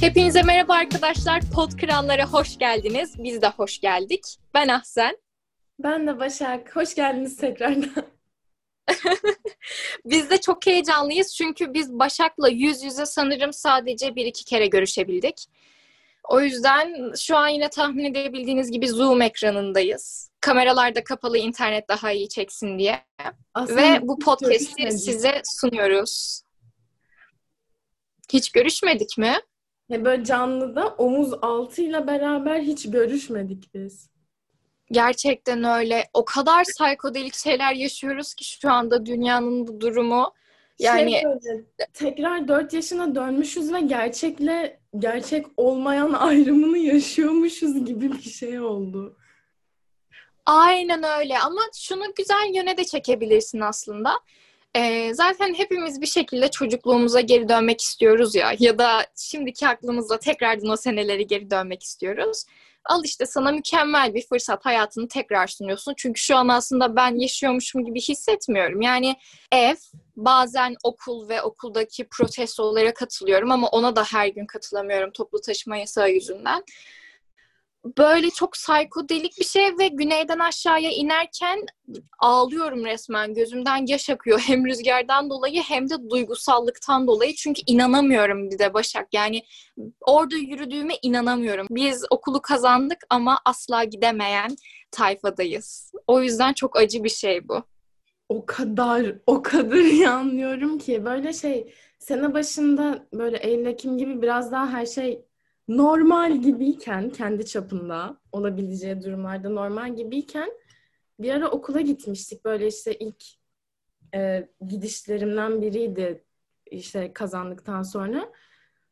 Hepinize merhaba arkadaşlar. Pod Krallara hoş geldiniz. Biz de hoş geldik. Ben Ahsen. Ben de Başak. Hoş geldiniz tekrardan. biz de çok heyecanlıyız çünkü biz Başak'la yüz yüze sanırım sadece bir iki kere görüşebildik. O yüzden şu an yine tahmin edebildiğiniz gibi Zoom ekranındayız. Kameralar da kapalı, internet daha iyi çeksin diye. Aslında Ve bu podcast'i size sunuyoruz. Hiç görüşmedik mi? Ya böyle canlıda omuz altıyla beraber hiç görüşmedik biz. Gerçekten öyle. O kadar psikodelik şeyler yaşıyoruz ki şu anda dünyanın bu durumu. Şey yani şey böyle, tekrar dört yaşına dönmüşüz ve gerçekle gerçek olmayan ayrımını yaşıyormuşuz gibi bir şey oldu. Aynen öyle ama şunu güzel yöne de çekebilirsin aslında. Ee, zaten hepimiz bir şekilde çocukluğumuza geri dönmek istiyoruz ya ya da şimdiki aklımızla tekrardan o seneleri geri dönmek istiyoruz. Al işte sana mükemmel bir fırsat hayatını tekrar sunuyorsun. Çünkü şu an aslında ben yaşıyormuşum gibi hissetmiyorum. Yani ev, bazen okul ve okuldaki protestolara katılıyorum ama ona da her gün katılamıyorum toplu taşıma yasağı yüzünden böyle çok psikodelik bir şey ve güneyden aşağıya inerken ağlıyorum resmen. Gözümden yaş akıyor hem rüzgardan dolayı hem de duygusallıktan dolayı. Çünkü inanamıyorum bir de Başak. Yani orada yürüdüğüme inanamıyorum. Biz okulu kazandık ama asla gidemeyen tayfadayız. O yüzden çok acı bir şey bu. O kadar, o kadar iyi anlıyorum ki. Böyle şey sene başında böyle Eylül Ekim gibi biraz daha her şey normal gibiyken kendi çapında olabileceği durumlarda normal gibiyken bir ara okula gitmiştik. Böyle işte ilk e, gidişlerimden biriydi işte kazandıktan sonra.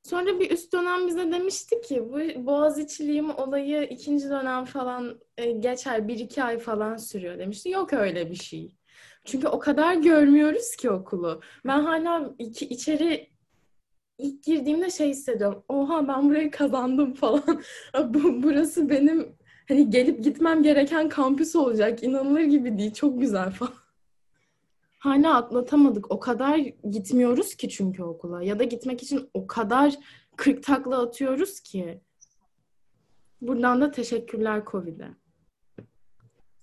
Sonra bir üst dönem bize demişti ki bu Boğaziçi'liyim olayı ikinci dönem falan e, geçer bir iki ay falan sürüyor demişti. Yok öyle bir şey. Çünkü o kadar görmüyoruz ki okulu. Ben hala iki, içeri ilk girdiğimde şey hissediyorum. Oha ben burayı kazandım falan. Bu, burası benim hani gelip gitmem gereken kampüs olacak. İnanılır gibi değil. Çok güzel falan. Hala atlatamadık. O kadar gitmiyoruz ki çünkü okula. Ya da gitmek için o kadar kırk takla atıyoruz ki. Buradan da teşekkürler Covid'e.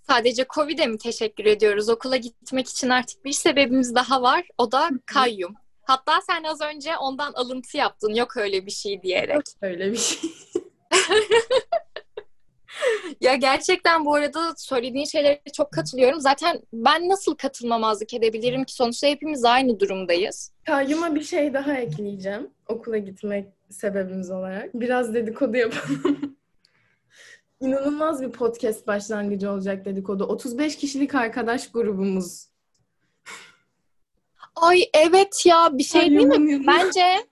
Sadece Covid'e mi teşekkür ediyoruz? Okula gitmek için artık bir sebebimiz daha var. O da kayyum. Hatta sen az önce ondan alıntı yaptın. Yok öyle bir şey diyerek. Yok öyle bir şey. ya gerçekten bu arada söylediğin şeylere çok katılıyorum. Zaten ben nasıl katılmamazlık edebilirim ki? Sonuçta hepimiz aynı durumdayız. Kayyuma bir şey daha ekleyeceğim. Okula gitmek sebebimiz olarak. Biraz dedikodu yapalım. İnanılmaz bir podcast başlangıcı olacak dedikodu. 35 kişilik arkadaş grubumuz Ay evet ya bir şey değil mi? Bence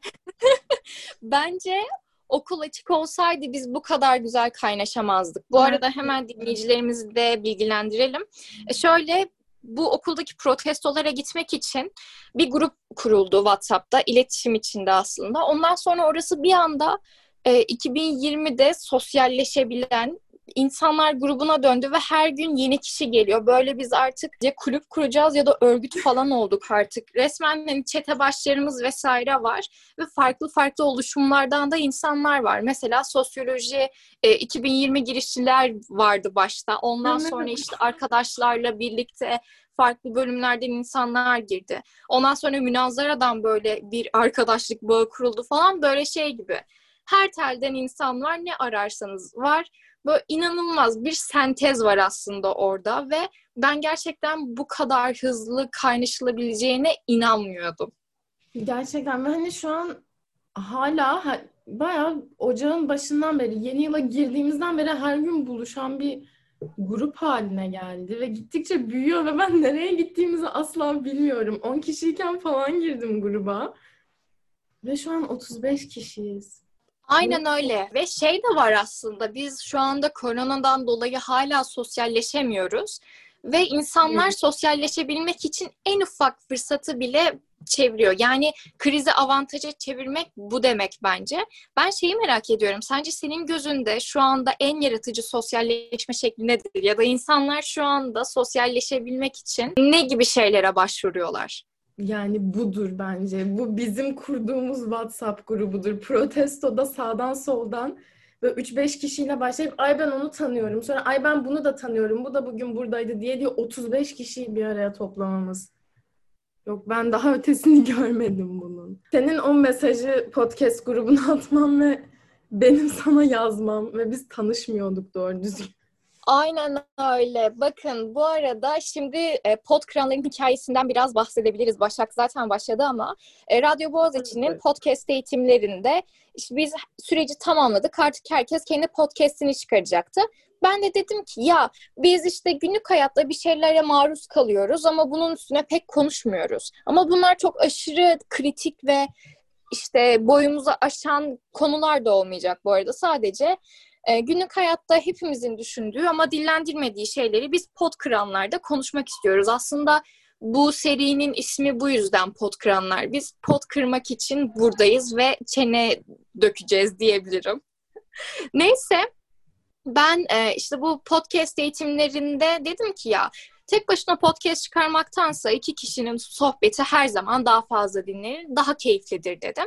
bence okul açık olsaydı biz bu kadar güzel kaynaşamazdık. Bu arada hemen dinleyicilerimizi de bilgilendirelim. E şöyle bu okuldaki protestolara gitmek için bir grup kuruldu WhatsApp'ta iletişim içinde aslında. Ondan sonra orası bir anda e, 2020'de sosyalleşebilen insanlar grubuna döndü ve her gün yeni kişi geliyor. Böyle biz artık ya kulüp kuracağız ya da örgüt falan olduk artık. Resmen hani çete başlarımız vesaire var ve farklı farklı oluşumlardan da insanlar var. Mesela sosyoloji e, 2020 girişçiler vardı başta. Ondan sonra işte arkadaşlarla birlikte farklı bölümlerden insanlar girdi. Ondan sonra münazaradan böyle bir arkadaşlık bağı kuruldu falan böyle şey gibi. Her telden insan var ne ararsanız var Böyle inanılmaz bir sentez var aslında orada ve ben gerçekten bu kadar hızlı kaynaşılabileceğine inanmıyordum. Gerçekten ve hani şu an hala ha, bayağı ocağın başından beri yeni yıla girdiğimizden beri her gün buluşan bir grup haline geldi ve gittikçe büyüyor ve ben nereye gittiğimizi asla bilmiyorum. 10 kişiyken falan girdim gruba ve şu an 35 kişiyiz. Aynen öyle. Ve şey de var aslında biz şu anda koronadan dolayı hala sosyalleşemiyoruz. Ve insanlar sosyalleşebilmek için en ufak fırsatı bile çeviriyor. Yani krizi avantaja çevirmek bu demek bence. Ben şeyi merak ediyorum. Sence senin gözünde şu anda en yaratıcı sosyalleşme şekli nedir? Ya da insanlar şu anda sosyalleşebilmek için ne gibi şeylere başvuruyorlar? Yani budur bence. Bu bizim kurduğumuz WhatsApp grubudur. Protestoda sağdan soldan böyle 3-5 kişiyle başlayıp ay ben onu tanıyorum. Sonra ay ben bunu da tanıyorum. Bu da bugün buradaydı diye diye 35 kişiyi bir araya toplamamız. Yok ben daha ötesini görmedim bunun. Senin o mesajı podcast grubuna atmam ve benim sana yazmam ve biz tanışmıyorduk doğru düzgün. Aynen öyle. Bakın bu arada şimdi e, pod kranların hikayesinden biraz bahsedebiliriz. Başak zaten başladı ama e, Radyo Boğaziçi'nin evet. podcast eğitimlerinde işte biz süreci tamamladık. Artık herkes kendi podcast'ini çıkaracaktı. Ben de dedim ki ya biz işte günlük hayatta bir şeylere maruz kalıyoruz ama bunun üstüne pek konuşmuyoruz. Ama bunlar çok aşırı kritik ve işte boyumuzu aşan konular da olmayacak bu arada. Sadece e, günlük hayatta hepimizin düşündüğü ama dillendirmediği şeyleri biz pot kıranlarda konuşmak istiyoruz. Aslında bu serinin ismi bu yüzden pot kıranlar. Biz pot kırmak için buradayız ve çene dökeceğiz diyebilirim. Neyse ben e, işte bu podcast eğitimlerinde dedim ki ya tek başına podcast çıkarmaktansa iki kişinin sohbeti her zaman daha fazla dinlenir, daha keyiflidir dedim.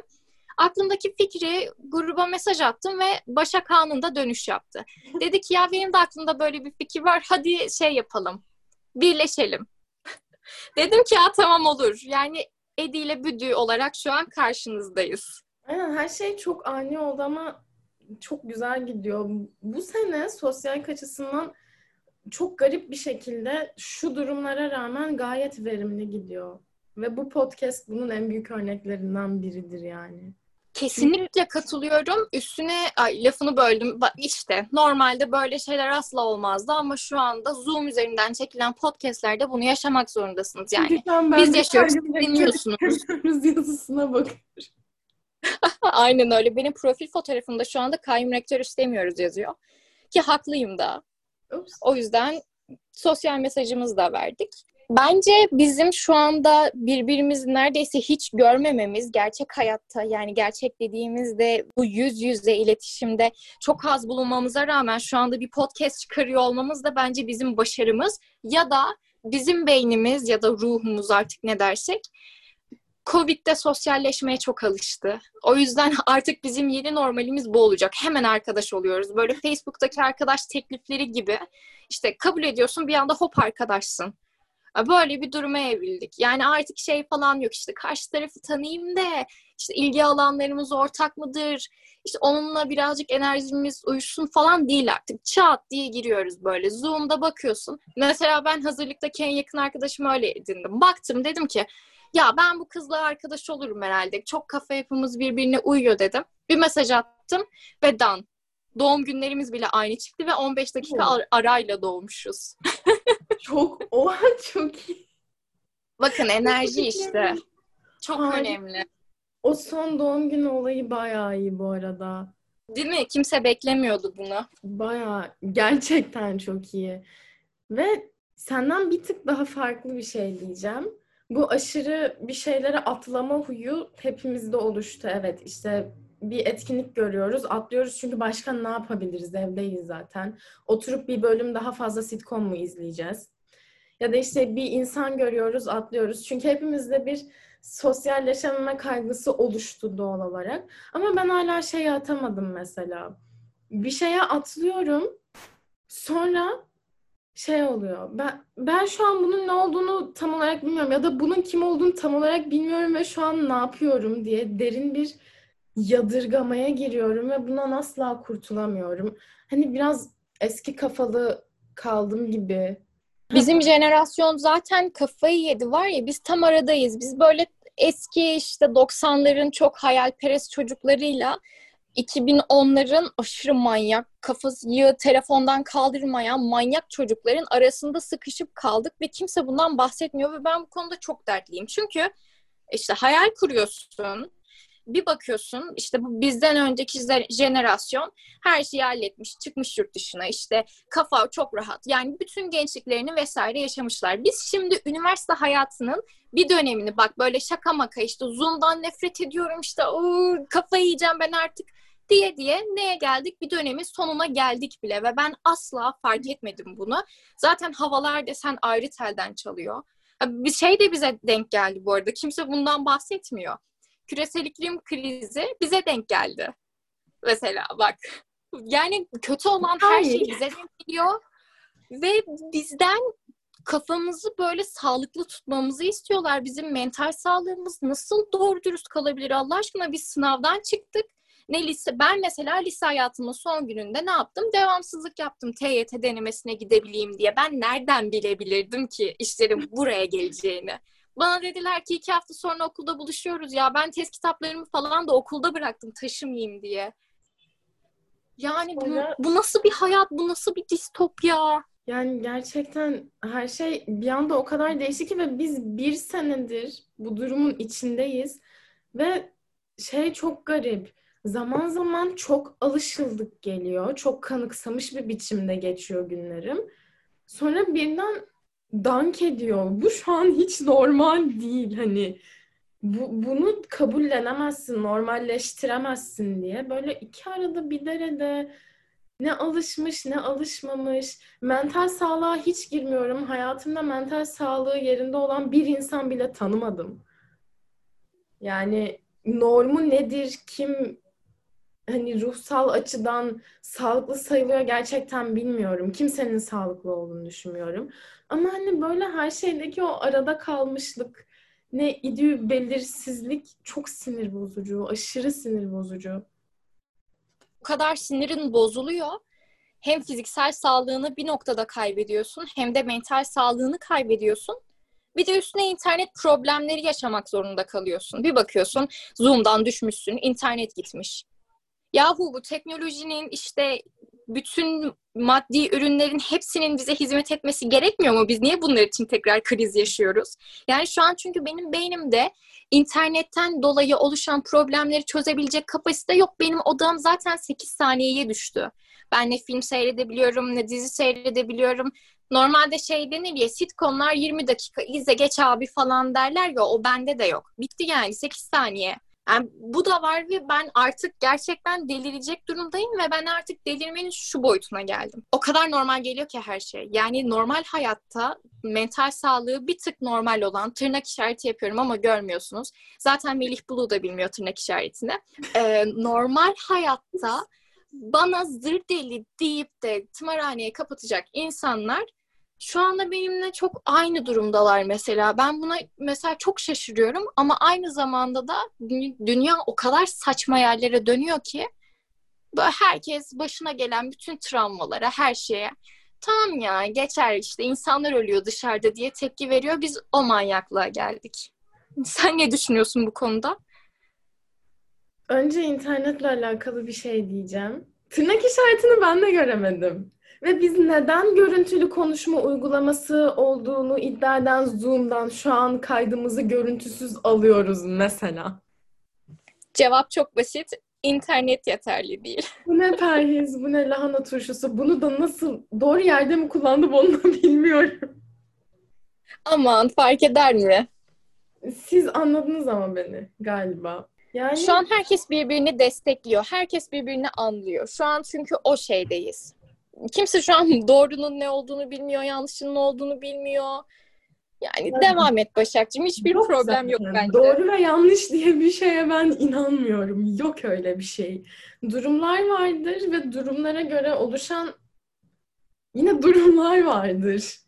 Aklımdaki fikri gruba mesaj attım ve Başak anında dönüş yaptı. Dedi ki ya benim de aklımda böyle bir fikir var hadi şey yapalım, birleşelim. Dedim ki ya tamam olur. Yani Edi ile Büdü olarak şu an karşınızdayız. Aynen her şey çok ani oldu ama çok güzel gidiyor. Bu sene sosyal açısından çok garip bir şekilde şu durumlara rağmen gayet verimli gidiyor. Ve bu podcast bunun en büyük örneklerinden biridir yani. Kesinlikle katılıyorum. Üstüne ay, lafını böldüm. Bak işte normalde böyle şeyler asla olmazdı ama şu anda Zoom üzerinden çekilen podcastlerde bunu yaşamak zorundasınız yani. Biz yaşıyoruz, dinliyorsunuz. yazısına bakıyorum. Aynen öyle. Benim profil fotoğrafımda şu anda kayyum rektör istemiyoruz yazıyor. Ki haklıyım da. Oops. O yüzden sosyal mesajımızı da verdik. Bence bizim şu anda birbirimizi neredeyse hiç görmememiz gerçek hayatta yani gerçek dediğimizde bu yüz yüze iletişimde çok az bulunmamıza rağmen şu anda bir podcast çıkarıyor olmamız da bence bizim başarımız ya da bizim beynimiz ya da ruhumuz artık ne dersek Covid'de sosyalleşmeye çok alıştı. O yüzden artık bizim yeni normalimiz bu olacak. Hemen arkadaş oluyoruz. Böyle Facebook'taki arkadaş teklifleri gibi. İşte kabul ediyorsun bir anda hop arkadaşsın. Böyle bir duruma evrildik. Yani artık şey falan yok işte karşı tarafı tanıyayım da işte ilgi alanlarımız ortak mıdır? İşte onunla birazcık enerjimiz uyuşsun falan değil artık. Çat diye giriyoruz böyle. Zoom'da bakıyorsun. Mesela ben hazırlıktaki en yakın arkadaşım öyle edindim. Baktım dedim ki ya ben bu kızla arkadaş olurum herhalde. Çok kafa yapımız birbirine uyuyor dedim. Bir mesaj attım ve dan. Doğum günlerimiz bile aynı çıktı ve 15 dakika ar- arayla doğmuşuz. çok, oha çok iyi. Bakın enerji işte. Çok Harika. önemli. O son doğum günü olayı bayağı iyi bu arada. Değil mi? Kimse beklemiyordu bunu. Bayağı gerçekten çok iyi. Ve senden bir tık daha farklı bir şey diyeceğim. Bu aşırı bir şeylere atlama huyu hepimizde oluştu. Evet işte bir etkinlik görüyoruz, atlıyoruz çünkü başka ne yapabiliriz? Evdeyiz zaten. Oturup bir bölüm daha fazla sitcom mu izleyeceğiz? Ya da işte bir insan görüyoruz, atlıyoruz. Çünkü hepimizde bir sosyalleşememe kaygısı oluştu doğal olarak. Ama ben hala şeye atamadım mesela. Bir şeye atlıyorum. Sonra şey oluyor. Ben ben şu an bunun ne olduğunu tam olarak bilmiyorum ya da bunun kim olduğunu tam olarak bilmiyorum ve şu an ne yapıyorum diye derin bir yadırgamaya giriyorum ve bundan asla kurtulamıyorum. Hani biraz eski kafalı kaldım gibi. Bizim jenerasyon zaten kafayı yedi var ya biz tam aradayız. Biz böyle eski işte 90'ların çok hayalperest çocuklarıyla 2010'ların aşırı manyak, kafayı telefondan kaldırmayan manyak çocukların arasında sıkışıp kaldık ve kimse bundan bahsetmiyor ve ben bu konuda çok dertliyim. Çünkü işte hayal kuruyorsun, Bir bakıyorsun işte bu bizden önceki jenerasyon her şeyi halletmiş, çıkmış yurt dışına işte kafa çok rahat. Yani bütün gençliklerini vesaire yaşamışlar. Biz şimdi üniversite hayatının bir dönemini bak böyle şaka maka işte Zoom'dan nefret ediyorum işte o kafayı yiyeceğim ben artık diye diye neye geldik? Bir dönemin sonuna geldik bile ve ben asla fark etmedim bunu. Zaten havalar desen ayrı telden çalıyor. Bir şey de bize denk geldi bu arada. Kimse bundan bahsetmiyor. Küresel iklim krizi bize denk geldi. Mesela bak. Yani kötü olan her şey bize denk geliyor. Ve bizden kafamızı böyle sağlıklı tutmamızı istiyorlar. Bizim mental sağlığımız nasıl doğru dürüst kalabilir Allah aşkına? Biz sınavdan çıktık ne lise ben mesela lise hayatımın son gününde ne yaptım? Devamsızlık yaptım TYT denemesine gidebileyim diye. Ben nereden bilebilirdim ki işlerin buraya geleceğini? Bana dediler ki iki hafta sonra okulda buluşuyoruz ya. Ben test kitaplarımı falan da okulda bıraktım taşımayayım diye. Yani bu, bu nasıl bir hayat? Bu nasıl bir distopya? Yani gerçekten her şey bir anda o kadar değişti ki ve biz bir senedir bu durumun içindeyiz. Ve şey çok garip zaman zaman çok alışıldık geliyor. Çok kanıksamış bir biçimde geçiyor günlerim. Sonra birden dank ediyor. Bu şu an hiç normal değil. Hani bu, bunu kabullenemezsin, normalleştiremezsin diye. Böyle iki arada bir derede ne alışmış ne alışmamış. Mental sağlığa hiç girmiyorum. Hayatımda mental sağlığı yerinde olan bir insan bile tanımadım. Yani normu nedir, kim hani ruhsal açıdan sağlıklı sayılıyor gerçekten bilmiyorum. Kimsenin sağlıklı olduğunu düşünmüyorum. Ama hani böyle her şeydeki o arada kalmışlık, ne idü belirsizlik çok sinir bozucu, aşırı sinir bozucu. Bu kadar sinirin bozuluyor. Hem fiziksel sağlığını bir noktada kaybediyorsun hem de mental sağlığını kaybediyorsun. Bir de üstüne internet problemleri yaşamak zorunda kalıyorsun. Bir bakıyorsun Zoom'dan düşmüşsün, internet gitmiş yahu bu teknolojinin işte bütün maddi ürünlerin hepsinin bize hizmet etmesi gerekmiyor mu? Biz niye bunlar için tekrar kriz yaşıyoruz? Yani şu an çünkü benim beynimde internetten dolayı oluşan problemleri çözebilecek kapasite yok. Benim odam zaten 8 saniyeye düştü. Ben ne film seyredebiliyorum ne dizi seyredebiliyorum. Normalde şey denir ya sitcomlar 20 dakika izle geç abi falan derler ya o bende de yok. Bitti yani 8 saniye. Yani bu da var ve ben artık gerçekten delirecek durumdayım ve ben artık delirmenin şu boyutuna geldim. O kadar normal geliyor ki her şey. Yani normal hayatta mental sağlığı bir tık normal olan tırnak işareti yapıyorum ama görmüyorsunuz. Zaten Melih Bulu da bilmiyor tırnak işaretini. Ee, normal hayatta bana zır deli deyip de tımarhaneye kapatacak insanlar şu anda benimle çok aynı durumdalar mesela. Ben buna mesela çok şaşırıyorum ama aynı zamanda da dünya o kadar saçma yerlere dönüyor ki herkes başına gelen bütün travmalara, her şeye tamam ya geçer işte insanlar ölüyor dışarıda diye tepki veriyor. Biz o manyaklığa geldik. Sen ne düşünüyorsun bu konuda? Önce internetle alakalı bir şey diyeceğim. Tırnak işaretini ben de göremedim. Ve biz neden görüntülü konuşma uygulaması olduğunu iddia eden Zoom'dan şu an kaydımızı görüntüsüz alıyoruz mesela? Cevap çok basit. İnternet yeterli değil. Bu ne perhiz, bu ne lahana turşusu. Bunu da nasıl doğru yerde mi kullandım onu da bilmiyorum. Aman fark eder mi? Siz anladınız ama beni galiba. Yani... Şu an herkes birbirini destekliyor. Herkes birbirini anlıyor. Şu an çünkü o şeydeyiz kimse şu an doğrunun ne olduğunu bilmiyor, yanlışın ne olduğunu bilmiyor. Yani evet. devam et Başakcığım. Hiçbir yok problem zaten. yok bence. Doğru ve yanlış diye bir şeye ben inanmıyorum. Yok öyle bir şey. Durumlar vardır ve durumlara göre oluşan yine durumlar vardır.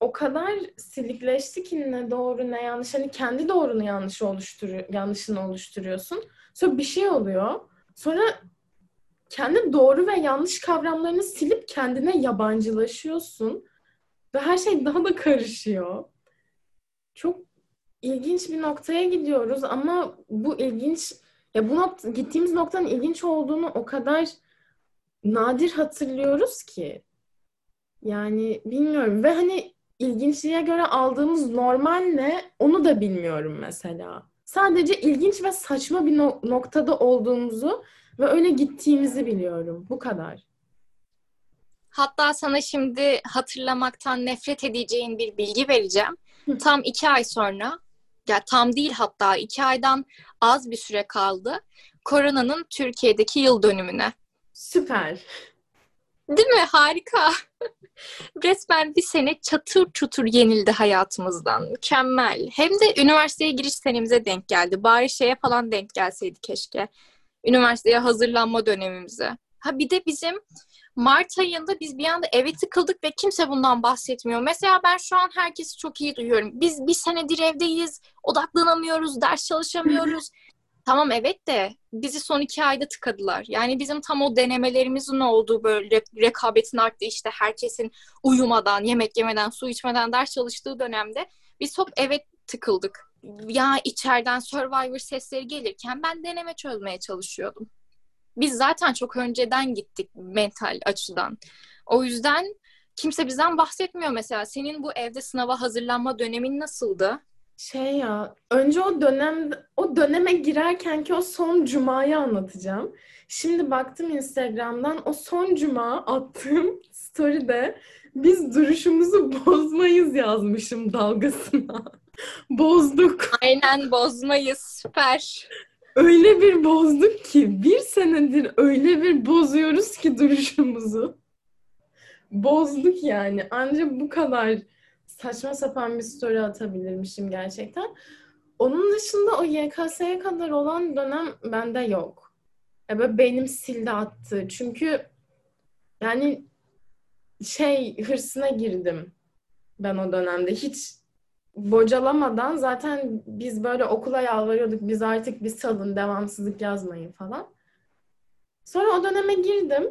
O kadar silikleşti ki ne doğru ne yanlış. Hani kendi doğrunu yanlış oluşturuyor, yanlışını oluşturuyorsun. Sonra bir şey oluyor. Sonra kendi doğru ve yanlış kavramlarını silip kendine yabancılaşıyorsun ve her şey daha da karışıyor. Çok ilginç bir noktaya gidiyoruz ama bu ilginç ya bu nokta, gittiğimiz noktanın ilginç olduğunu o kadar nadir hatırlıyoruz ki. Yani bilmiyorum ve hani ilginçliğe göre aldığımız normal ne onu da bilmiyorum mesela. Sadece ilginç ve saçma bir no- noktada olduğumuzu ve öyle gittiğimizi biliyorum. Bu kadar. Hatta sana şimdi hatırlamaktan nefret edeceğin bir bilgi vereceğim. Tam iki ay sonra, ya tam değil hatta iki aydan az bir süre kaldı. Koronanın Türkiye'deki yıl dönümüne. Süper. Değil mi? Harika. Resmen bir sene çatır çutur yenildi hayatımızdan. Mükemmel. Hem de üniversiteye giriş senemize denk geldi. Bari şeye falan denk gelseydi keşke. Üniversiteye hazırlanma dönemimize. Ha bir de bizim Mart ayında biz bir anda eve tıkıldık ve kimse bundan bahsetmiyor. Mesela ben şu an herkesi çok iyi duyuyorum. Biz bir senedir evdeyiz, odaklanamıyoruz, ders çalışamıyoruz. tamam evet de bizi son iki ayda tıkadılar. Yani bizim tam o denemelerimizin olduğu böyle rekabetin arttığı işte herkesin uyumadan, yemek yemeden, su içmeden ders çalıştığı dönemde biz hop eve tıkıldık. Ya içeriden Survivor sesleri gelirken ben deneme çözmeye çalışıyordum biz zaten çok önceden gittik mental açıdan. O yüzden kimse bizden bahsetmiyor mesela. Senin bu evde sınava hazırlanma dönemin nasıldı? Şey ya, önce o dönem o döneme girerken ki o son cumayı anlatacağım. Şimdi baktım Instagram'dan o son cuma attığım story'de biz duruşumuzu bozmayız yazmışım dalgasına. Bozduk. Aynen bozmayız. Süper öyle bir bozduk ki bir senedir öyle bir bozuyoruz ki duruşumuzu. Bozduk yani. Ancak bu kadar saçma sapan bir story atabilirmişim gerçekten. Onun dışında o YKS'ye kadar olan dönem bende yok. Ya böyle benim sildi attı. Çünkü yani şey hırsına girdim ben o dönemde. Hiç bocalamadan zaten biz böyle okula yalvarıyorduk. Biz artık bir salın, devamsızlık yazmayın falan. Sonra o döneme girdim.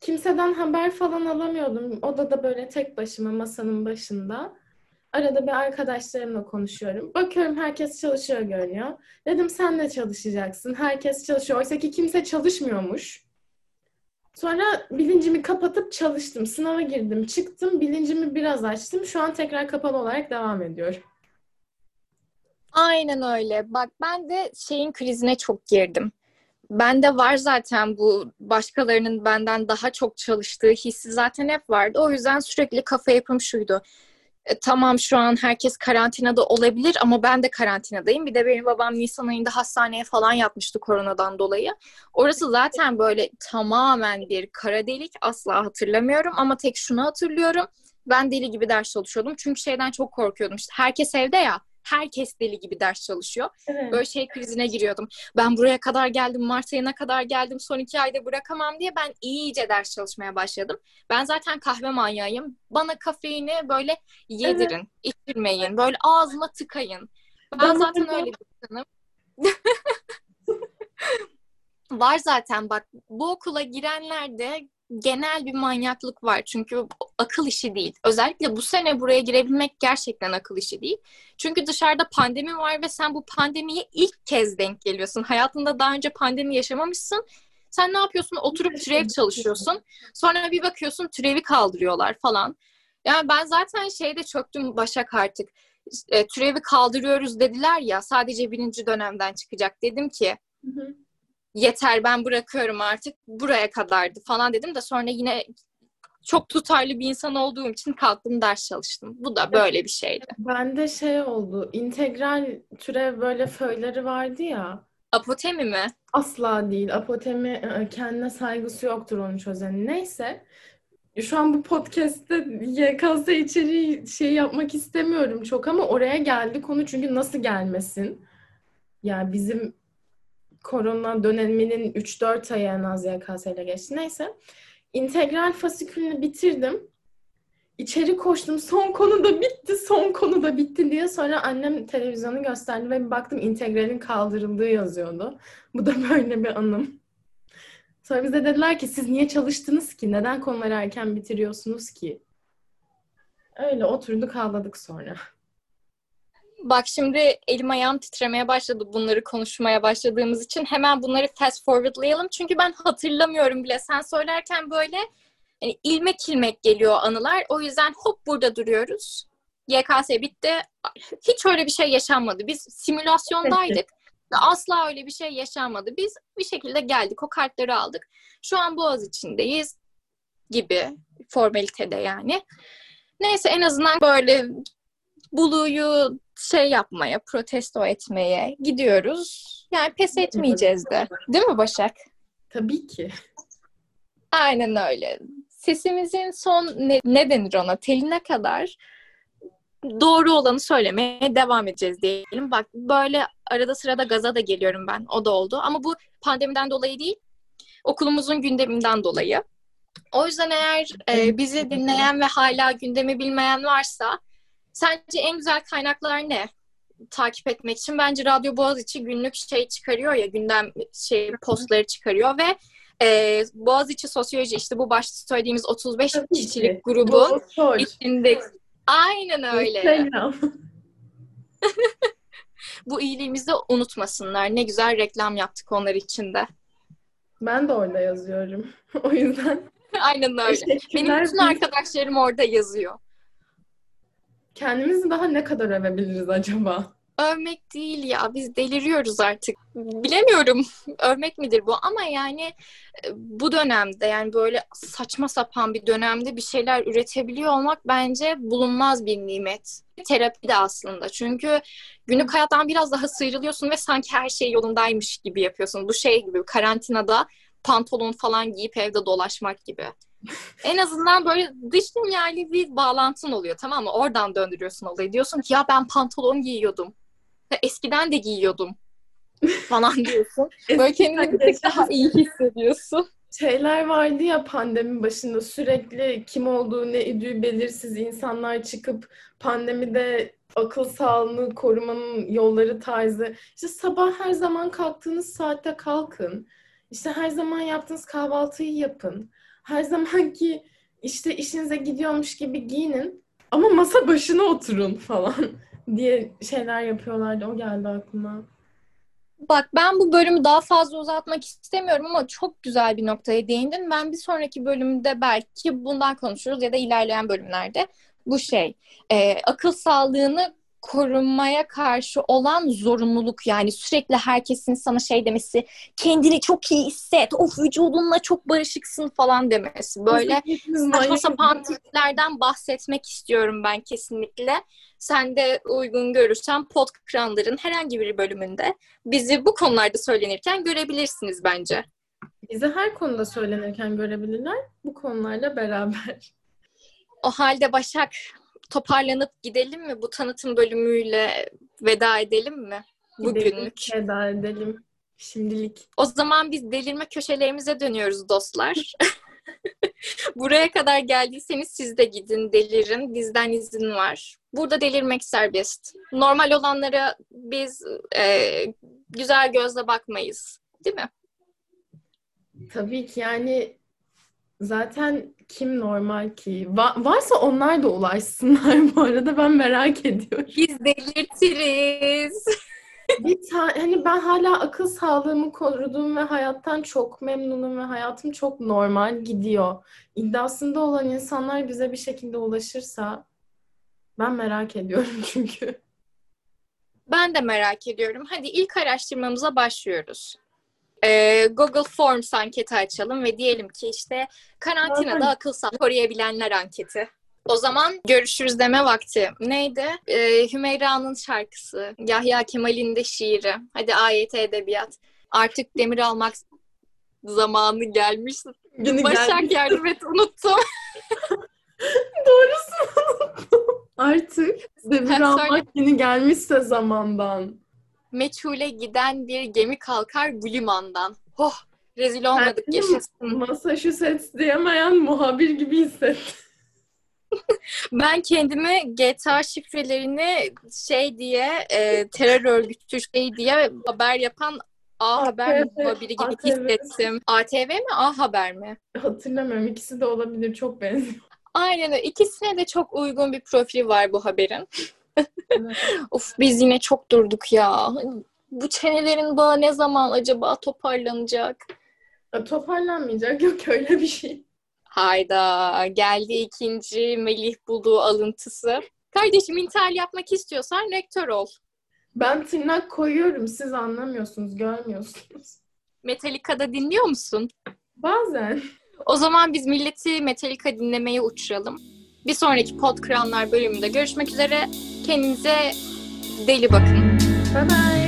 Kimseden haber falan alamıyordum. Odada böyle tek başıma masanın başında. Arada bir arkadaşlarımla konuşuyorum. Bakıyorum herkes çalışıyor görünüyor. Dedim sen de çalışacaksın. Herkes çalışıyor. Oysa ki kimse çalışmıyormuş. Sonra bilincimi kapatıp çalıştım. Sınava girdim, çıktım. Bilincimi biraz açtım. Şu an tekrar kapalı olarak devam ediyor. Aynen öyle. Bak ben de şeyin krizine çok girdim. Bende var zaten bu başkalarının benden daha çok çalıştığı hissi zaten hep vardı. O yüzden sürekli kafa yapım şuydu e, tamam şu an herkes karantinada olabilir ama ben de karantinadayım. Bir de benim babam Nisan ayında hastaneye falan yatmıştı koronadan dolayı. Orası zaten böyle tamamen bir kara delik. Asla hatırlamıyorum ama tek şunu hatırlıyorum. Ben deli gibi ders çalışıyordum. Çünkü şeyden çok korkuyordum. İşte herkes evde ya herkes deli gibi ders çalışıyor. Evet. Böyle şey krizine giriyordum. Ben buraya kadar geldim, Mart ayına kadar geldim, son iki ayda bırakamam diye ben iyice ders çalışmaya başladım. Ben zaten kahve manyağıyım. Bana kafeini böyle yedirin, evet. içirmeyin, böyle ağzıma tıkayın. Ben, ben zaten öyle bir insanım. Var zaten bak bu okula girenler de genel bir manyaklık var. Çünkü akıl işi değil. Özellikle bu sene buraya girebilmek gerçekten akıl işi değil. Çünkü dışarıda pandemi var ve sen bu pandemiye ilk kez denk geliyorsun. Hayatında daha önce pandemi yaşamamışsın. Sen ne yapıyorsun? Oturup türev çalışıyorsun. Sonra bir bakıyorsun türevi kaldırıyorlar falan. Yani ben zaten şeyde çöktüm Başak artık. E, türevi kaldırıyoruz dediler ya sadece birinci dönemden çıkacak. Dedim ki hı hı yeter ben bırakıyorum artık buraya kadardı falan dedim de sonra yine çok tutarlı bir insan olduğum için kalktım ders çalıştım. Bu da böyle bir şeydi. Ben de şey oldu. İntegral türev böyle föyleri vardı ya. Apotemi mi? Asla değil. Apotemi kendine saygısı yoktur onu çözen. Neyse. Şu an bu podcast'te YKS içeriği şey yapmak istemiyorum çok ama oraya geldi konu çünkü nasıl gelmesin? Yani bizim korona döneminin 3-4 ayı en az YKS ile geçti. Neyse. İntegral fasikülünü bitirdim. İçeri koştum. Son konu da bitti, son konu da bitti diye. Sonra annem televizyonu gösterdi ve bir baktım integralin kaldırıldığı yazıyordu. Bu da böyle bir anım. Sonra bize dediler ki siz niye çalıştınız ki? Neden konuları erken bitiriyorsunuz ki? Öyle oturduk ağladık sonra. Bak şimdi elim ayağım titremeye başladı bunları konuşmaya başladığımız için. Hemen bunları fast forwardlayalım. Çünkü ben hatırlamıyorum bile. Sen söylerken böyle yani ilmek ilmek geliyor anılar. O yüzden hop burada duruyoruz. YKS bitti. Hiç öyle bir şey yaşanmadı. Biz simülasyondaydık. Asla öyle bir şey yaşanmadı. Biz bir şekilde geldik. O kartları aldık. Şu an Boğaz içindeyiz gibi formalitede yani. Neyse en azından böyle Bulu'yu şey yapmaya, protesto etmeye gidiyoruz. Yani pes etmeyeceğiz de. Değil mi Başak? Tabii ki. Aynen öyle. Sesimizin son ne, ne denir ona teline kadar doğru olanı söylemeye devam edeceğiz diyelim. Bak böyle arada sırada gaza da geliyorum ben. O da oldu. Ama bu pandemiden dolayı değil. Okulumuzun gündeminden dolayı. O yüzden eğer e, bizi dinleyen ve hala gündemi bilmeyen varsa sence en güzel kaynaklar ne? Takip etmek için bence Radyo Boğaziçi günlük şey çıkarıyor ya gündem şey postları çıkarıyor ve e, Boğaziçi Sosyoloji işte bu başta söylediğimiz 35 Tabii kişilik ki. grubun içinde aynen öyle. bu iyiliğimizi unutmasınlar. Ne güzel reklam yaptık onlar için de. Ben de orada yazıyorum. o yüzden. Aynen öyle. Benim bütün arkadaşlarım orada yazıyor. Kendimizi daha ne kadar övebiliriz acaba? Övmek değil ya biz deliriyoruz artık. Bilemiyorum övmek midir bu ama yani e, bu dönemde yani böyle saçma sapan bir dönemde bir şeyler üretebiliyor olmak bence bulunmaz bir nimet. Terapi de aslında çünkü günlük hayattan biraz daha sıyrılıyorsun ve sanki her şey yolundaymış gibi yapıyorsun. Bu şey gibi karantinada pantolon falan giyip evde dolaşmak gibi. En azından böyle dış dünyayla bir bağlantın oluyor tamam mı? Oradan döndürüyorsun olayı. Diyorsun ki ya ben pantolon giyiyordum. Eskiden de giyiyordum falan diyorsun. Böyle kendini bir tık daha iyi hissediyorsun. Şeyler vardı ya pandemi başında sürekli kim olduğu ne idüğü belirsiz insanlar çıkıp pandemide akıl sağlığını korumanın yolları tarzı. İşte sabah her zaman kalktığınız saatte kalkın. İşte her zaman yaptığınız kahvaltıyı yapın. Her zamanki işte işinize gidiyormuş gibi giyinin ama masa başına oturun falan diye şeyler yapıyorlardı. O geldi aklıma. Bak ben bu bölümü daha fazla uzatmak istemiyorum ama çok güzel bir noktaya değindin. Ben bir sonraki bölümde belki bundan konuşuruz ya da ilerleyen bölümlerde bu şey e, akıl sağlığını korunmaya karşı olan zorunluluk yani sürekli herkesin sana şey demesi kendini çok iyi hisset of vücudunla çok barışıksın falan demesi böyle saçma sapan tiplerden bahsetmek istiyorum ben kesinlikle sen de uygun görürsen Podkranlar'ın herhangi bir bölümünde bizi bu konularda söylenirken görebilirsiniz bence. Bizi her konuda söylenirken görebilirler bu konularla beraber. O halde Başak toparlanıp gidelim mi? Bu tanıtım bölümüyle veda edelim mi? Bugünlük. Gidelim, veda edelim. Şimdilik. O zaman biz delirme köşelerimize dönüyoruz dostlar. Buraya kadar geldiyseniz siz de gidin, delirin. Bizden izin var. Burada delirmek serbest. Normal olanlara biz e, güzel gözle bakmayız. Değil mi? Tabii ki yani Zaten kim normal ki? Va- varsa onlar da ulaşsınlar bu arada ben merak ediyorum. Biz delirtiriz. bir ta- hani ben hala akıl sağlığımı korudum ve hayattan çok memnunum ve hayatım çok normal gidiyor. İddiasında olan insanlar bize bir şekilde ulaşırsa ben merak ediyorum çünkü. Ben de merak ediyorum. Hadi ilk araştırmamıza başlıyoruz e, Google Forms anketi açalım ve diyelim ki işte karantinada akıl sağlığı koruyabilenler anketi. O zaman görüşürüz deme vakti. Neydi? Ee, Hümeyra'nın şarkısı. Yahya Kemal'in de şiiri. Hadi ayet edebiyat. Artık demir almak zamanı gelmiş. Günü Başak yardım et unuttum. Doğrusu unuttum. Artık demir almak günü gelmişse zamandan meçhule giden bir gemi kalkar bu limandan. Oh rezil olmadık yaşasın. Massachusetts diyemeyen muhabir gibi hisset. ben kendimi GTA şifrelerini şey diye e, terör örgütü şey diye haber yapan A Haber muhabiri gibi ATV. hissettim. ATV mi A Haber mi? Hatırlamıyorum. İkisi de olabilir. Çok benziyor. Aynen öyle. İkisine de çok uygun bir profil var bu haberin. of biz yine çok durduk ya. Bu çenelerin bağı ne zaman acaba toparlanacak? Ya, toparlanmayacak. Yok öyle bir şey. Hayda. Geldi ikinci Melih bulduğu alıntısı. Kardeşim intihar yapmak istiyorsan rektör ol. Ben tırnak koyuyorum. Siz anlamıyorsunuz, görmüyorsunuz. Metallica'da dinliyor musun? Bazen. O zaman biz milleti Metallica dinlemeye uçuralım. Bir sonraki Pod Kıranlar bölümünde görüşmek üzere. Kendinize deli bakın. Bye bye.